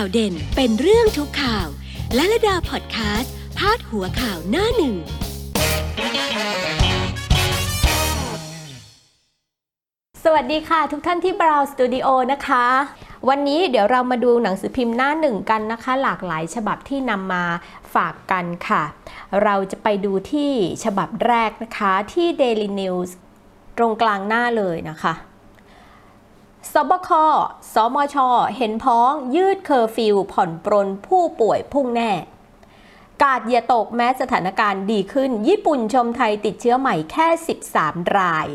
ข่าวเด่นเป็นเรื่องทุกข่าว และระดาพอดแคสต์พาดหัวข่าวหน้าหนึ่ง สวัสดีค่ะ ทุกท่านที่ Brown Studio นะคะ วันนี้เดี๋ยวเรามาดูหนังสือพิมพ์หน้าหนึ่งกันนะคะ หลากหลายฉบับที่นำมาฝากกันค่ะ เราจะไปดูที่ฉบับแรกนะคะที่ Daily News ตรงกลางหน้าเลยนะคะ สบค สมช เห็นพ้องยืดเคอร์ฟิวผ่อนปรนผู้ป่วยพุ่งแน่ การ์ดอย่าตกแม้สถานการณ์ดีขึ้น ญี่ปุ่นชมไทยติดเชื้อใหม่แค่ 13 ราย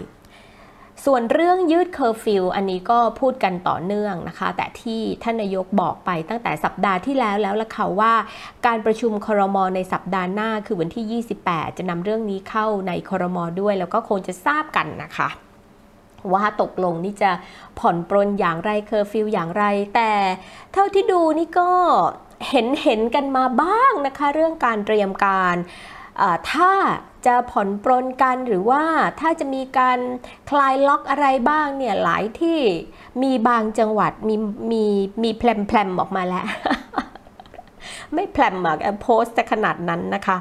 ส่วนเรื่องยืดเคอร์ฟิวอันนี้ก็พูดกันต่อเนื่องนะคะ แต่ที่ท่านนายกบอกไปตั้งแต่สัปดาห์ที่แล้วแล้วละค่ะว่า การประชุมครมในสัปดาห์หน้าคือวันที่ 28 จะนำเรื่องนี้เข้าในครมด้วย แล้วก็คงจะทราบกันนะคะ ว่าตกลงนี่จะผ่อนปรนอย่างไรเคอร์ฟิวอย่างไร แต่เท่าที่ดูนี่ก็เห็นเห็นกันมาบ้างนะคะ เรื่องการเตรียมการถ้าจะผ่อนปรนกันหรือว่าถ้าจะมีการคลายล็อกอะไรบ้างเนี่ยหลายที่มีบางจังหวัดมีมีมีแพลมแพลมออกมาแล้ว ไม่แพลมอะโผล่ซะขนาดนั้นนะคะ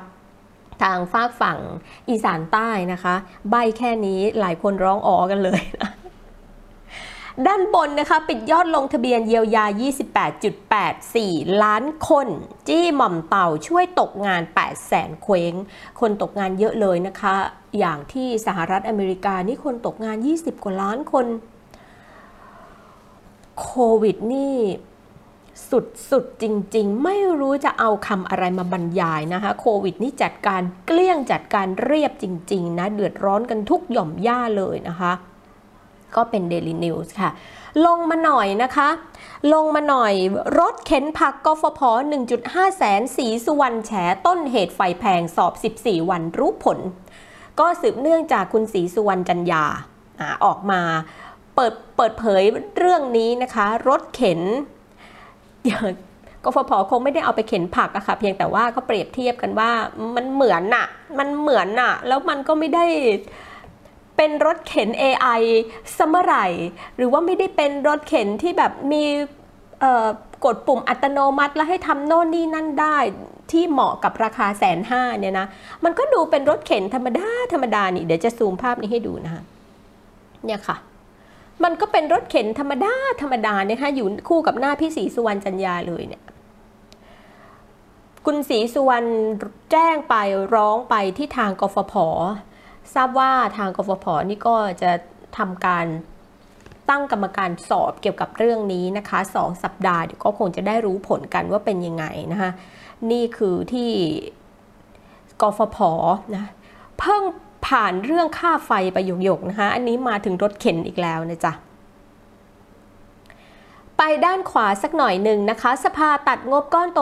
ทางฟากฝั่งอีสานใต้นะคะ ใบแค่นี้หลายคนร้องอ๋อกันเลยนะด้านบนนะคะ ปิดยอดลงทะเบียนเยียวยา 28.84 ล้านคน จี้หม่อมเต่าช่วยตกงาน 8 แสนเคว้ง คนตกงานเยอะเลยนะคะ อย่างที่สหรัฐอเมริกานี่คนตกงาน 20 กว่าล้านคน โควิดนี่ สุดสุดจริงๆ ไม่รู้จะเอาคำอะไรมาบรรยายนะคะ โควิดนี่จัดการเกลี้ยงจัดการเรียบจริง ๆ นะ เดือดร้อนกันทุกหย่อมย่าเลยนะคะ ก็เป็น Daily News ค่ะ ลงมาหน่อยนะคะ ลงมาหน่อยรถเข็นผักกฟผ 1.5 แสนสีสุวรรณแฉต้นเหตุไฟแพงสอบ 14 วันรู้ผล ก็สืบเนื่องจากคุณศรีสุวรรณจันยาอาออกมาเปิดเปิดเผยเรื่องนี้นะคะ รถเข็น กฟผคงไม่ได้เอาไปเข็นผักอะค่ะ เพียงแต่ว่าเขาเปรียบเทียบกันว่ามันเหมือนน่ะ มันเหมือนน่ะ แล้วมันก็ไม่ได้เป็นรถเข็น AI สมอไหร่ หรือว่าไม่ได้เป็นรถเข็นที่แบบมีกดปุ่มอัตโนมัติแล้วให้ทำโน่นนี่นั่นได้ที่เหมาะกับราคาแสนห้าเนี่ยนะ มันก็ดูเป็นรถเข็นธรรมดา ธรรมดานี่ เดี๋ยวจะซูมภาพนี้ให้ดูนะคะเนี่ยค่ะ มันก็เป็นรถเข็นธรรมดาธรรมดาเนี่ยค่ะอยู่คู่กับหน้าพี่ศรีสุวรรณจันยาเลยเนี่ยคุณศรีสุวรรณแจ้งไปร้องไปที่ทางกฟผทราบว่าทางกฟผนี่ก็จะทำการตั้งกรรมการสอบเกี่ยวกับเรื่องนี้นะคะสองสัปดาห์เดี๋ยวก็คงจะได้รู้ผลกันว่าเป็นยังไงนะคะนี่คือที่กฟผนะเพิ่ง ผ่านเรื่องค่าไฟไปหยกๆนะคะ อันนี้มาถึงรถเข็นอีกแล้วนะจ๊ะไปด้านขวาสักหน่อยหนึ่งนะคะ สภาตัดงบก้อนโต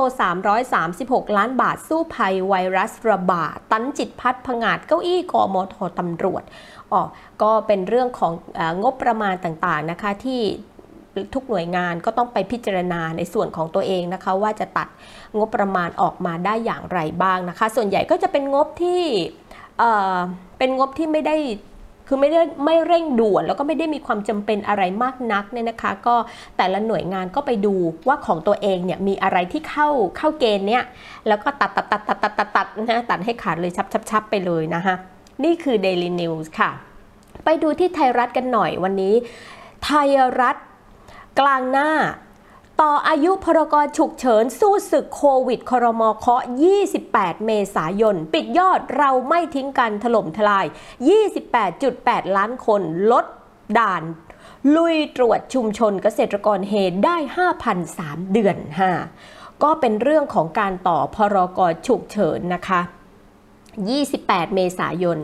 336 ล้านบาทสู้ภัยไวรัสระบาดตันจิตพัฒผงาดเก้าอี้กอมทตำรวจอ๋อก็เป็นเรื่องของงบประมาณต่างๆนะคะที่ทุกหน่วยงานก็ต้องไปพิจารณาในส่วนของตัวเองนะคะ ว่าจะตัดงบประมาณออกมาได้อย่างไรบ้างนะคะ ส่วนใหญ่ก็จะเป็นงบที่ เป็นงบที่ไม่ได้คือไม่ได้ไม่เร่งด่วนแล้วก็ไม่ได้มีความจำเป็นอะไรมากนักเนี่ยนะคะ ก็แต่ละหน่วยงานก็ไปดูว่าของตัวเองเนี่ยมีอะไรที่เข้าเข้าเกณฑ์เนี่ยแล้วก็ตัดตัดตัดตัดตัดตัดตัดนะตัดให้ขาดเลยชับชับชับไปเลยนะคะนี่คือ Daily News ค่ะ ไปดูที่ไทยรัฐกันหน่อยวันนี้ ไทยรัฐกลางหน้า ต่ออายุพรกรฉุกเฉินสู้ศึกโควิดครมเคาะ 28 เมษายน ปิดยอดเราไม่ทิ้งกันถล่มทลาย 28.8 ล้านคนลดด่าน ลุยตรวจชุมชนเกษตรกรเหตุได้ 5,003 เดือน5ก็เป็นเรื่องของการต่อพรกรฉุกเฉินนะคะ 28 เมษายน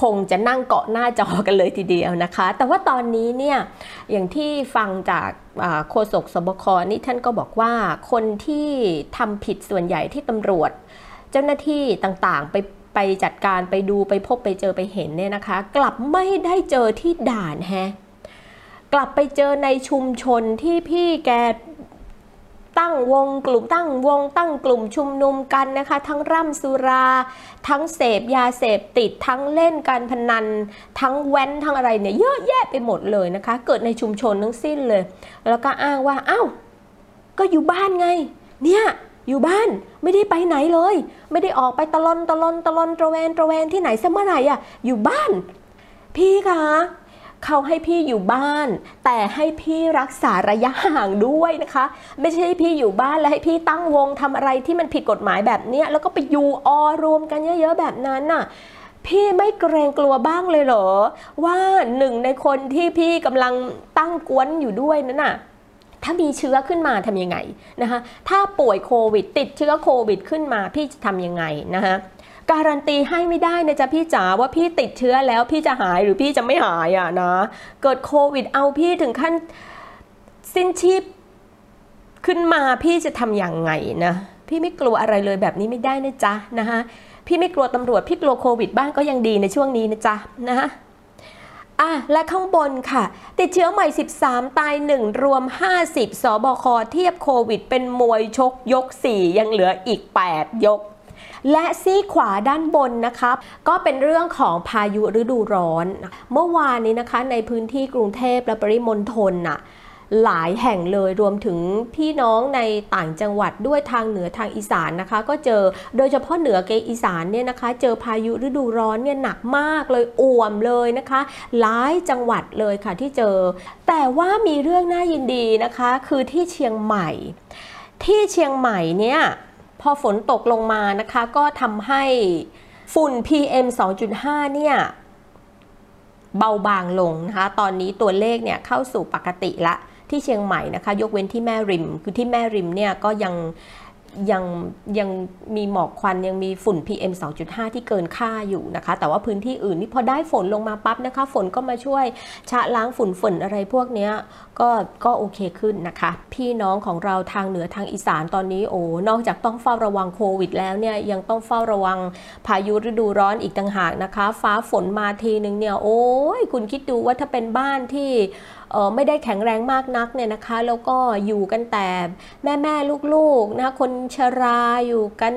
คงจะนั่งเกาะหน้าจอกันเลยทีเดียวนะคะ แต่ว่าตอนนี้เนี่ยอย่างที่ฟังจากโฆษกสบคนี่ท่านก็บอกว่าคนที่ทำผิดส่วนใหญ่ที่ตำรวจ เจ้าหน้าที่ต่างๆไปไปจัดการไปดูไปพบไปเจอไปเห็นเนี่ยนะคะ กลับไม่ได้เจอที่ด่านแฮะกลับไปเจอในชุมชนที่พี่แก ตั้งวงกลุ่มตั้งวงตั้งกลุ่มชุมนุมกันนะคะ ทั้งร่ำสุรา ทั้งเสพยาเสพติดทั้งเล่นการพนัน ทั้งแว้นทั้งอะไรเนี่ยเยอะแยะไปหมดเลยนะคะ เกิดในชุมชนทั้งสิ้นเลย แล้วก็อ้างว่าอ้าวก็อยู่บ้านไง เนี่ยอยู่บ้านไม่ได้ไปไหนเลย ไม่ได้ออกไปตะลอนตะลอนตะลอนตระเวนตระเวนที่ไหนซะเมื่อไหร่อะอยู่บ้าน พี่คะ เขาให้พี่อยู่บ้าน แต่ให้พี่รักษาระยะห่างด้วยนะคะ ไม่ใช่ให้พี่อยู่บ้านแล้วให้พี่ตั้งวงทำอะไรที่มันผิดกฎหมายแบบเนี้ยแล้วก็ไปอยู่ออรวมกันเยอะๆแบบนั้นน่ะพี่ไม่เกรงกลัวบ้างเลยเหรอ ว่าหนึ่งในคนที่พี่กำลังตั้งกวนอยู่ด้วยนั่นน่ะถ้ามีเชื้อขึ้นมาทำยังไงนะคะถ้าป่วยโควิด ติดเชื้อโควิดขึ้นมาพี่จะทำยังไงนะคะ การันตีให้ไม่ได้นะจ๊ะพี่จ๋าว่าพี่ติดเชื้อแล้วพี่จะหายหรือพี่จะไม่หายอะนะ เกิดโควิดเอาพี่ถึงขั้นสิ้นชีพขึ้นมาพี่จะทำอย่างไงนะ พี่ไม่กลัวอะไรเลยแบบนี้ไม่ได้นะจ๊ะนะคะพี่ไม่กลัวตำรวจพี่กลัวโควิดบ้างก็ยังดีในช่วงนี้นะจ๊ะนะคะอะและข้างบนค่ะ ติดเชื้อใหม่ 13 ตาย 1 รวม 50 สบคเทียบโควิด เป็นมวยชกยก 4 ยังเหลืออีก 8 ยก และซีขวาด้านบนนะคะก็เป็นเรื่องของพายุฤดูร้อน เมื่อวานนี้นะคะในพื้นที่กรุงเทพและปริมณฑลน่ะหลายแห่งเลยรวมถึงพี่น้องในต่างจังหวัดด้วยทางเหนือทางอีสานนะคะ ก็เจอโดยเฉพาะเหนือเกอีสานเนี่ยนะคะ เจอพายุฤดูร้อนเนี่ยหนักมากเลยอ่วมเลยนะคะ หลายจังหวัดเลยค่ะที่เจอ แต่ว่ามีเรื่องน่ายินดีนะคะ คือที่เชียงใหม่ ที่เชียงใหม่เนี่ย พอฝนตกลงมานะคะ ก็ทำให้ฝุ่น PM 2.5 เนี่ย เบาบางลงนะคะ ตอนนี้ตัวเลขเนี่ยเข้าสู่ปกติละ ที่เชียงใหม่นะคะ ยกเว้นที่แม่ริม คือที่แม่ริมเนี่ยก็ยังยังยังมีหมอกควันยังมีฝุ่น PM 2.5 ที่เกินค่าอยู่นะคะ แต่ว่าพื้นที่อื่นนี่พอได้ฝนลงมาปั๊บนะคะ ฝนก็มาช่วยชะล้างฝุ่นฝนอะไรพวกเนี้ยก็ก็โอเคขึ้นนะคะ พี่น้องของเราทางเหนือทางอีสานตอนนี้โอ้นอกจากต้องเฝ้าระวังโควิด แล้วเนี่ยยังต้องเฝ้าระวังพายุฤดูร้อนอีกต่างหากนะคะ ฟ้าฝนมาทีนึงเนี่ยโอ้ยคุณคิดดูว่าถ้าเป็นบ้านที่ไม่ได้แข็งแรงมากนักเนี่ยนะคะ แล้วก็อยู่กันแต่แม่แม่ลูกๆนะคนชราอยู่กัน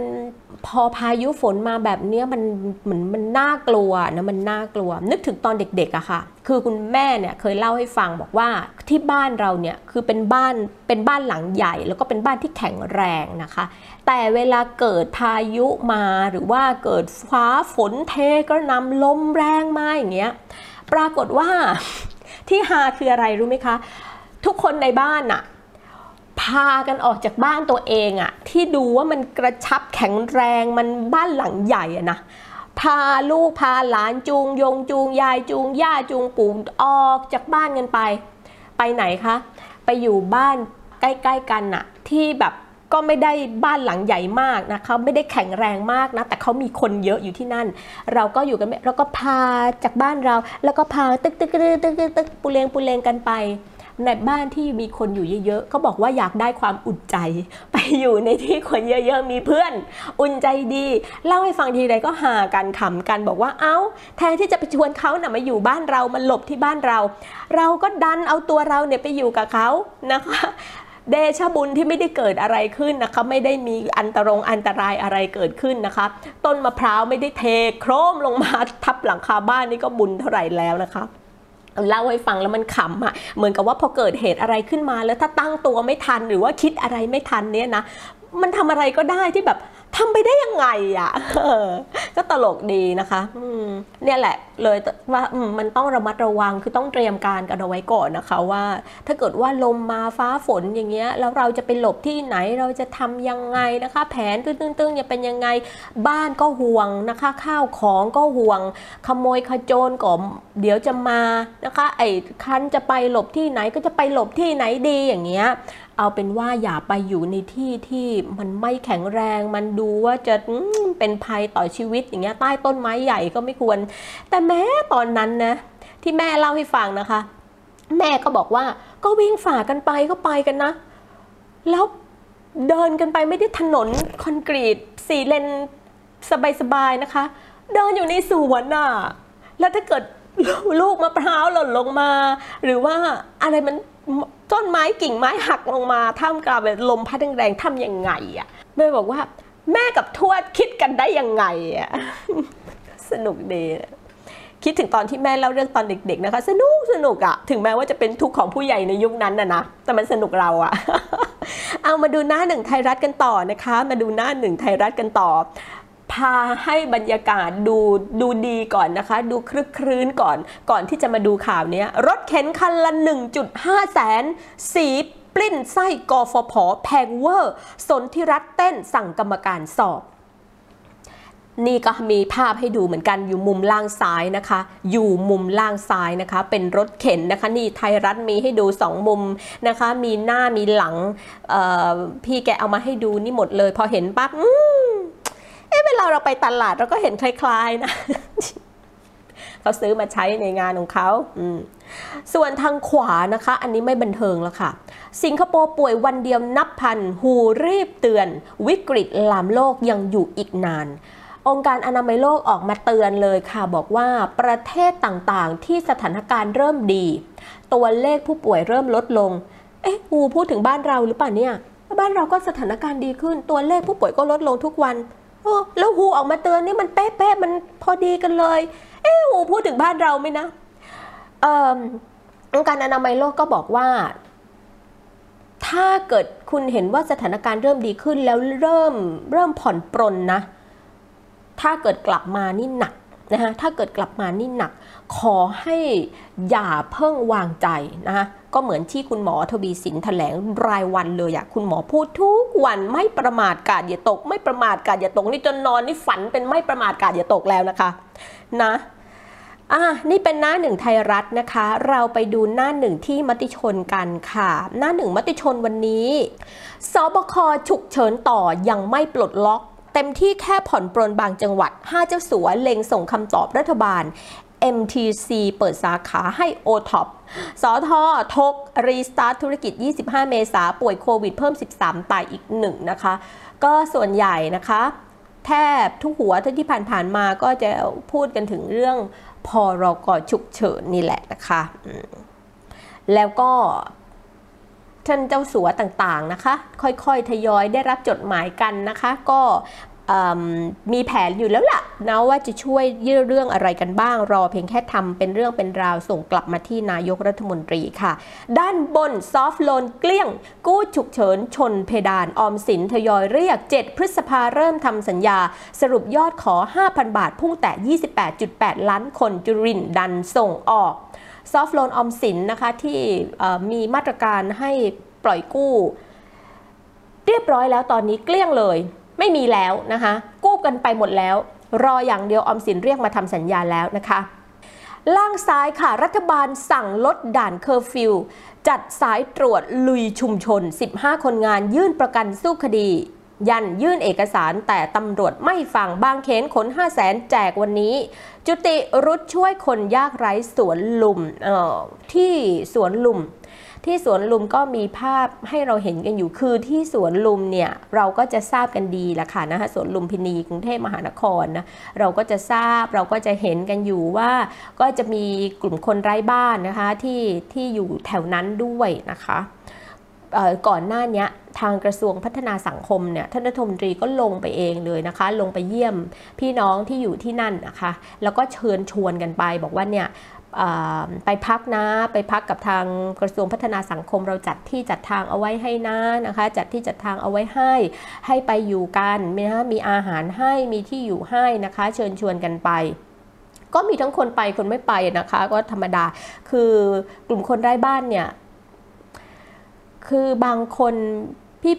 พอพายุฝนมาแบบเนี้ยมันเหมือนมันน่ากลัวนะมันน่ากลัว นึกถึงตอนเด็กๆอะค่ะ คือคุณแม่เนี่ยเคยเล่าให้ฟังบอกว่าที่บ้านเราเนี่ยคือเป็นบ้านเป็นบ้านหลังใหญ่ แล้วก็เป็นบ้านที่แข็งแรงนะคะ แต่เวลาเกิดพายุมาหรือว่าเกิดฟ้าฝนเทกระนำลมแรงมาอย่างเงี้ยปรากฏว่าที่ฮาคืออะไรรู้ไหมคะ ทุกคนในบ้านอะพากันออกจากบ้านตัวเองอะที่ดูว่ามันกระชับแข็งแรงมันบ้านหลังใหญ่อะนะ พาลูกพาหลานจูง ยงจูงยายจูงย่าจูงปู่ออกจากบ้านกันไป ไปไหนคะ ไปอยู่บ้านใกล้ ๆ กันน่ะ ที่แบบก็ไม่ได้บ้านหลังใหญ่มากนะคะไม่ได้แข็งแรงมากนะ แต่เขามีคนเยอะอยู่ที่นั่น เราก็อยู่กันเราก็พาจากบ้านเรา แล้วก็พาตึกตึกตึกตึกตึกตึกปูเลงปูเลงกันไป ในบ้านที่มีคนอยู่เยอะๆเขาบอกว่าอยากได้ความอุ่นใจ ไปอยู่ในที่คนเยอะๆมีเพื่อน อุ่นใจดี เล่าให้ฟังทีไรก็หากันขำกันบอกว่าเอ้า แทนที่จะไปชวนเขานะ่ะมาอยู่บ้านเรามาหลบที่บ้านเรา เราก็ดันเอาตัวเราเนี่ยไปอยู่กับเขานะคะเดชะบุญที่ไม่ได้เกิดอะไรขึ้นนะคะไม่ได้มีอันตรงอันตรายอะไรเกิดขึ้นนะคะ ต้นมะพร้าวไม่ได้เทโครมลงมาทับหลังคาบ้านนี่ก็บุญเท่าไหร่แล้วนะคะ เล่าให้ฟังแล้วมันขำอะเหมือนกับว่าพอเกิดเหตุอะไรขึ้นมาแล้วถ้าตั้งตัวไม่ทันหรือว่าคิดอะไรไม่ทันเนี่ยนะมันทำอะไรก็ได้ที่แบบ ทำไปได้ยังไงอะก็ตลกดีนะคะเนี่ยแหละเลยว่ามันต้องระมัดระวังคือต้องเตรียมการกันเอาไว้ก่อนนะคะว่า ถ้าเกิดว่าลมมาฟ้าฝนอย่างเงี้ยแล้วเราจะไปหลบที่ไหนเราจะทำยังไงนะคะ แผนตึ้งๆจะเป็นยังไงบ้านก็ห่วงนะคะ ข้าวของก็ห่วง ขโมยขโจรก็เดี๋ยวจะมานะคะ ไอ้คันจะไปหลบที่ไหนก็จะไปหลบที่ไหนดีอย่างเงี้ย เอาเป็นว่าอย่าไปอยู่ในที่ที่มันไม่แข็งแรง มันดูว่าจะเป็นภัยต่อชีวิตอย่างเงี้ยใต้ต้นไม้ใหญ่ก็ไม่ควร แต่แม้ตอนนั้นนะที่แม่เล่าให้ฟังนะคะ แม่ก็บอกว่าก็วิ่งฝ่ากันไปก็ไปกันนะ แล้วเดินกันไปไม่ได้ถนนคอนกรีตสี่เลนสบายๆนะคะ เดินอยู่ในสวนน่ะแล้วถ้าเกิดลูกมะพร้าวหล่นลงมา หรือว่าอะไรมัน ต้นไม้กิ่งไม้หักลงมาท่ามกลางลมพัดแรงๆทำยังไงอะแม่บอกว่า แม่กับทวดคิดกันได้ยังไงอะสนุกดีคิดถึงตอนที่แม่เล่าเรื่องตอนเด็ก ๆ นะคะ สนุกสนุกอะถึงแม้ว่าจะเป็นทุกข์ของผู้ใหญ่ในยุคนั้นนะนะแต่มันสนุกเราอะเอามาดูหน้าหนึ่งไทยรัฐกันต่อนะคะ มาดูหน้าหนึ่งไทยรัฐกันต่อ พาให้บรรยากาศดูดูดีก่อนนะคะ ดูคลึกครื้นก่อน ก่อนที่จะมาดูข่าวนี้รถเข็นคันละ 1.5 แสน สีปลิ้นไส้กฟผแพงเวอร์ สนธิรัตเต้นสั่งกรรมการสอบนี่ก็มีภาพให้ดูเหมือนกันอยู่มุมล่างซ้ายนะคะ อยู่มุมล่างซ้ายนะคะ เป็นรถเข็นนะคะ นี่ไทยรัฐมีให้ดูสองมุมนะคะ มีหน้ามีหลังพี่แกเอามาให้ดูนี่หมดเลย พอเห็นปั๊บ เอ๊ะเวลาเราไปตลาดเราก็เห็นคล้ายๆนะเขาซื้อมาใช้ในงานของเขา ส่วนทางขวานะคะ อันนี้ไม่บันเทิงแล้วค่ะ สิงคโปร์ป่วยวันเดียวนับพันหูรีบเตือน วิกฤตลามโลกยังอยู่อีกนาน องค์การอนามัยโลกออกมาเตือนเลยค่ะ บอกว่าประเทศต่างๆ ที่สถานการณ์เริ่มดี ตัวเลขผู้ป่วยเริ่มลดลง เอ๊ะฮูพูดถึงบ้านเราหรือเปล่าเนี่ย บ้านเราก็สถานการณ์ดีขึ้น ตัวเลขผู้ป่วยก็ลดลงทุกวัน แล้วฮูออกมาเตือนนี่มันเป๊ะๆมันพอดีกันเลย เอ้ฮูพูดถึงบ้านเราไหมนะเอ่อองค์การอนามัยโลกก็บอกว่า ถ้าเกิดคุณเห็นว่าสถานการณ์เริ่มดีขึ้นแล้วเริ่มเริ่มผ่อนปรนนะ ถ้าเกิดกลับมานี่หนัก นะคะถ้าเกิดกลับมานี่หนัก ขอให้อย่าเพิ่งวางใจนะคะก็เหมือนที่คุณหมอทวีสินแถลงรายวันเลยอะคุณหมอพูดทุกวันไม่ประมาทกาดอย่าตก ไม่ประมาทกาดอย่าตกนี่จนนอนนี่ฝันเป็นไม่ประมาทกาดอย่าตกแล้วนะคะนะอะนี่เป็นหน้าหนึ่งไทยรัฐนะคะ เราไปดูหน้าหนึ่งที่มติชนกันค่ะ หน้าหนึ่งมติชนวันนี้สบคฉุกเฉินต่อยังไม่ปลดล็อก เต็มที่แค่ผ่อนปรนบางจังหวัด 5 เจ้าสัวเล็งส่งคำตอบรัฐบาล MTC เปิดสาขาให้ o t o p สอทอทก รีสตาร์ทธุรกิจ 25 เมษาป่วยโควิดเพิ่ม 13 ตายอีกหนึ่งนะคะ ก็ส่วนใหญ่นะคะ แทบทุกหัวที่ผ่านๆมาก็จะพูดกันถึงเรื่องพอรกฉุกเฉินนี่แหละนะคะ แล้วก็ท่านเจ้าสัวต่างๆนะคะ ค่อยๆ ทยอยได้รับจดหมายกันนะคะ ก็เมีแผนอยู่แล้วล่ะนะว่าจะช่วยยื่นเรื่องอะไรกันบ้าง รอเพียงแค่ทำเป็นเรื่องเป็นราวส่งกลับมาที่นายกรัฐมนตรีค่ะ ด้านบนซอฟท์โลนเกลี้ยง กู้ฉุกเฉินชนเพดานออมสินทยอยเรียก 7 พฤษภาเริ่มทำสัญญา สรุปยอดขอ 5,000 บาท พุ่งแต่ 28.8 ล้านคนจุรินดันส่งออก soft loan ออมสินนะคะที่มีมาตรการให้ปล่อยกู้ เรียบร้อยแล้วตอนนี้เกลี้ยงเลย ไม่มีแล้วนะคะ กู้กันไปหมดแล้ว รออย่างเดียวออมสินเรียกมาทำสัญญาแล้วนะคะล่างซ้ายค่ะ รัฐบาลสั่งลดด่านเคอร์ฟิว จัดสายตรวจลุยชุมชน 15 คนงานยื่นประกันสู้คดี ยันยื่นเอกสารแต่ตำรวจไม่ฟังบางเขนขน 5 0 0แสนแจกวันนี้ จุติรุดช่วยคนยากไร้สวนลุมเอ่อที่สวนลุม ที่สวนลุมก็มีภาพให้เราเห็นกันอยู่คือที่สวนลุมเนี่ยเราก็จะทราบกันดีแหละค่ะนะคะสวนลุมพินีกรุงเทพมหานครนะเราก็จะทราบเราก็จะเห็นกันอยู่ว่า ก็จะมีกลุ่มคนไร้บ้านนะคะที่ที่อยู่แถวนั้นด้วยนะคะก่อนหน้านี้ทางกระทรวงพัฒนาสังคมเนี่ยท่านรัฐมนตรีก็ลงไปเองเลยนะคะ ลงไปเยี่ยมพี่น้องที่อยู่ที่นั่นนะคะ แล้วก็เชิญชวนกันไปบอกว่าเนี่ย ไปพักนะ ไปพักกับทางกระทรวงพัฒนาสังคม เราจัดที่จัดทางเอาไว้ให้นะนะคะ จัดที่จัดทางเอาไว้ให้ ให้ไปอยู่กันนะคะมีอาหารให้มีที่อยู่ให้นะคะ เชิญชวนกันไปก็มีทั้งคนไปคนไม่ไปนะคะ ก็ธรรมดาคือกลุ่มคนไร้บ้านเนี่ย คือบางคน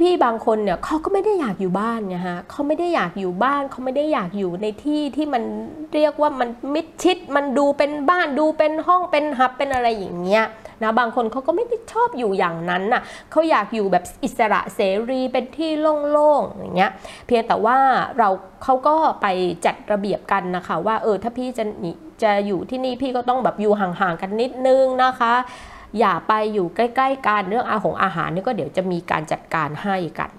พี่ๆบางคนเนี่ยเขาก็ไม่ได้อยากอยู่บ้านไงฮะเขาไม่ได้อยากอยู่บ้านเขาไม่ได้อยากอยู่ในที่ที่มันเรียกว่ามันมิดชิด มันดูเป็นบ้านดูเป็นห้องเป็นฮับเป็นอะไรอย่างเงี้ยนะบางคนเขาก็ไม่ได้ชอบอยู่อย่างนั้นน่ะเขาอยากอยู่แบบอิสระเสรีเป็นที่โล่งๆอย่างเงี้ยเพียงแต่ว่าเราเขาก็ไปจัดระเบียบกันนะคะว่าเออถ้าพี่จะจะอยู่ที่นี่พี่ก็ต้องแบบอยู่ห่างๆกันนิดนึงนะคะ อย่าไปอยู่ใกล้ๆกันเรื่องอาหงอาหารนี่ก็เดี๋ยวจะมีการจัดการให้กัน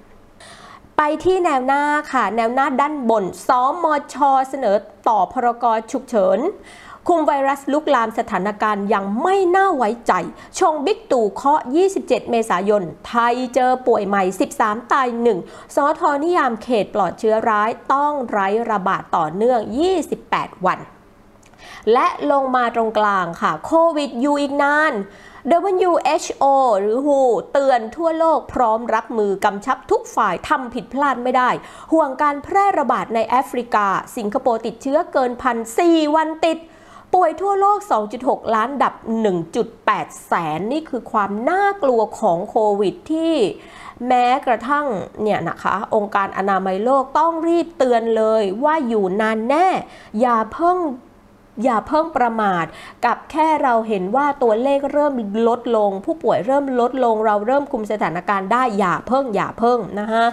ไปที่แนวหน้าค่ะ แนวหน้าด้านบนสมชเสนอต่อพรกฉุกเฉิน คุมไวรัสลุกลามสถานการณ์ยังไม่น่าไว้ใจ ชงบิ๊กตู่เคาะ 27 เมษายน ไทยเจอป่วยใหม่ 13 ตาย 1 สอทอนิยามเขตปลอดเชื้อร้ายต้องไร้ระบาดต่อเนื่อง 28 วัน และลงมาตรงกลางค่ะ โควิดอยู่อีกนาน WHO หรือ WHO เตือนทั่วโลกพร้อมรับมือกำชับทุกฝ่ายทำผิดพลาดไม่ได้ ห่วงการแพร่ระบาดในแอฟริกา สิงคโปร์ติดเชื้อเกินพันสี่วันติด ป่วยทั่วโลก 2.6 ล้านดับ 1.8 แสน นี่คือความน่ากลัวของโควิดที่แม้กระทั่งเนี่ยนะคะ องค์การอนามัยโลกต้องรีบเตือนเลยว่าอยู่นานแน่ อย่าเพิ่ง อย่าเพิ่งประมาท กับแค่เราเห็นว่าตัวเลขเริ่มลดลง ผู้ป่วยเริ่มลดลง เราเริ่มคุมสถานการณ์ได้อย่าเพิ่งอย่าเพิ่งนะคะ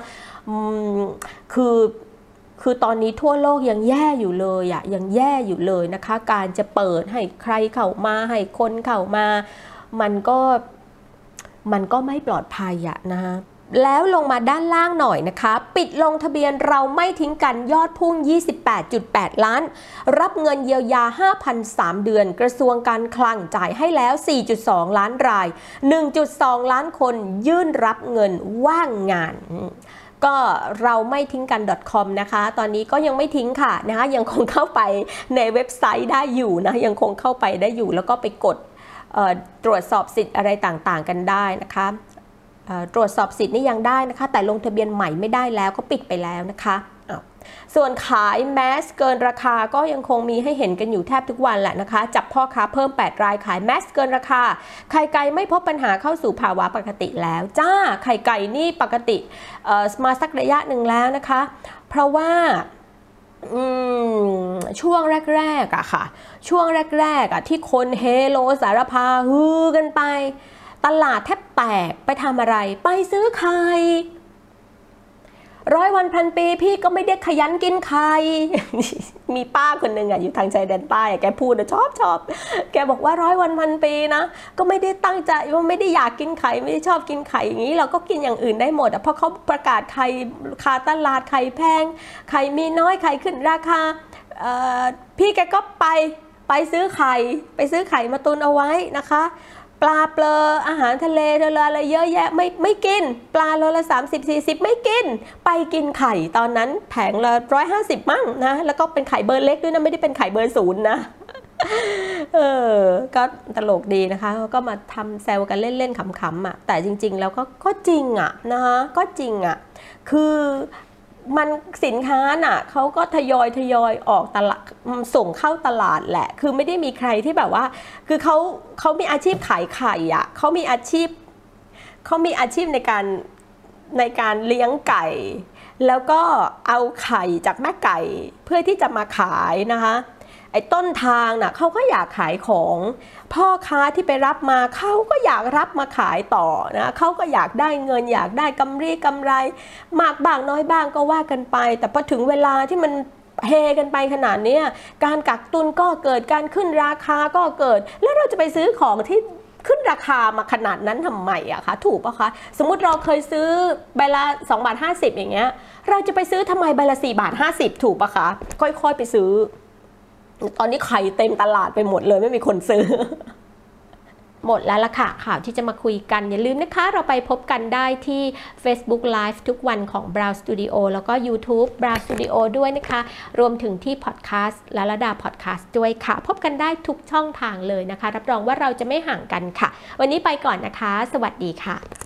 คือคือตอนนี้ทั่วโลกยังแย่อยู่เลยอะยังแย่อยู่เลยนะคะ การจะเปิดให้ใครเข้ามาให้คนเข้ามา มันก็มันก็ไม่ปลอดภัยอะนะคะ แล้วลงมาด้านล่างหน่อยนะคะ ปิดลงทะเบียนเราไม่ทิ้งกันยอดพุ่ง 28.8 ล้าน รับเงินเยียวยา 5,003 เดือน กระทรวงการคลังจ่ายให้แล้ว 4.2 ล้านราย 1.2 ล้านคนยื่นรับเงินว่างงานก็เราไม่ทิ้งกัน .com นะคะ ตอนนี้ก็ยังไม่ทิ้งค่ะนะคะยังคงเข้าไปในเว็บไซต์ได้อยู่นะยังคงเข้าไปได้อยู่แล้วก็ไปกดตรวจสอบสิทธิ์อะไรต่างๆกันได้นะคะ ตรวจสอบสิทธิ์นี่ยังได้นะคะ แต่ลงทะเบียนใหม่ไม่ได้แล้วก็ปิดไปแล้วนะคะส่วนขายแมสเกินราคาก็ยังคงมีให้เห็นกันอยู่แทบทุกวันแหละนะคะ จับพ่อค้าเพิ่ม 8 รายขายแมสเกินราคา ไข่ไก่ไม่พบปัญหาเข้าสู่ภาวะปกติแล้ว จ้าไข่ไก่นี่ปกติมาสักระยะหนึ่งแล้วนะคะ เพราะว่าช่วงแรกๆอะค่ะ ช่วงแรกๆอะที่คนเฮโลสารพาฮือกันไป ตลาดแทบแตกไปทำอะไร ไปซื้อไข่ร้อยวันพันปีพี่ก็ไม่ได้ขยันกินไข่ มีป้าคนหนึ่งอะอยู่ทางชายแดนใต้แกพูดอะชอบชอบ แกบอกว่าร้อยวันพันปีนะ ก็ไม่ได้ตั้งใจว่าไม่ได้อยากกินไข่ไม่ได้ชอบกินไข่อย่างนี้ เราก็กินอย่างอื่นได้หมดอะเพราะเขาประกาศไข่คาตลาดไข่แพง ไข่มีน้อยไข่ขึ้นราคา พี่แกก็ไปไปซื้อไข่ ไปซื้อไข่มาตุนเอาไว้นะคะ ปลาเปลออาหารทะเลเรืออะไรเยอะแยะไม่ไม่กิน ปลาโลละ 30 40 ไม่กิน ไปกินไข่ตอนนั้นแผงละ150มั่งนะ แล้วก็เป็นไข่เบอร์เล็กด้วยนะ ไม่ได้เป็นไข่เบอร์ศูนย์นะเออ ก็ตลกดีนะคะก็มาทำแซวกันเล่นๆขำๆอะ แต่จริงๆ แล้วก็ก็จริงอะนะคะก็จริงอะ คือ มันสินค้าน่ะเขาก็ทยอยทยอยออกตลาดส่งเข้าตลาดแหละ คือไม่ได้มีใครที่แบบว่า คือเขาเขามีอาชีพขายไข่อะเขามีอาชีพเขามีอาชีพในการในการเลี้ยงไก่ แล้วก็เอาไข่จากแม่ไก่เพื่อที่จะมาขายนะคะ ไอ้ต้นทางน่ะเขาก็อยากขายของ พ่อค้าที่ไปรับมาเขาก็อยากรับมาขายต่อนะเขาก็อยากได้เงิน อยากได้กำไรกำไร มากบ้างน้อยบ้างก็ว่ากันไป แต่พอถึงเวลาที่มันเฮกันไปขนาดนี้การกักตุนก็เกิดการขึ้นราคาก็เกิด แล้วเราจะไปซื้อของที่ขึ้นราคามาขนาดนั้นทำไมอะคะถูกปะคะสมมติเราเคยซื้อใบละ2บาท50 อย่างเงี้ย เราจะไปซื้อทำไมใบละ4บาท50 ถูกปะคะค่อยๆไปซื้อ ตอนนี้ไข่เต็มตลาดไปหมดเลยไม่มีคนซื้อ หมดแล้วล่ะค่ะ ข่าวที่จะมาคุยกัน อย่าลืมนะคะ เราไปพบกันได้ที่ Facebook Live ทุกวันของ Brow Studio แล้วก็ YouTube Brow Studio ด้วยนะคะ รวมถึงที่ Podcast และระดา Podcast ด้วยค่ะ พบกันได้ทุกช่องทางเลยนะคะ รับรองว่าเราจะไม่ห่างกันค่ะ วันนี้ไปก่อนนะคะ สวัสดีค่ะ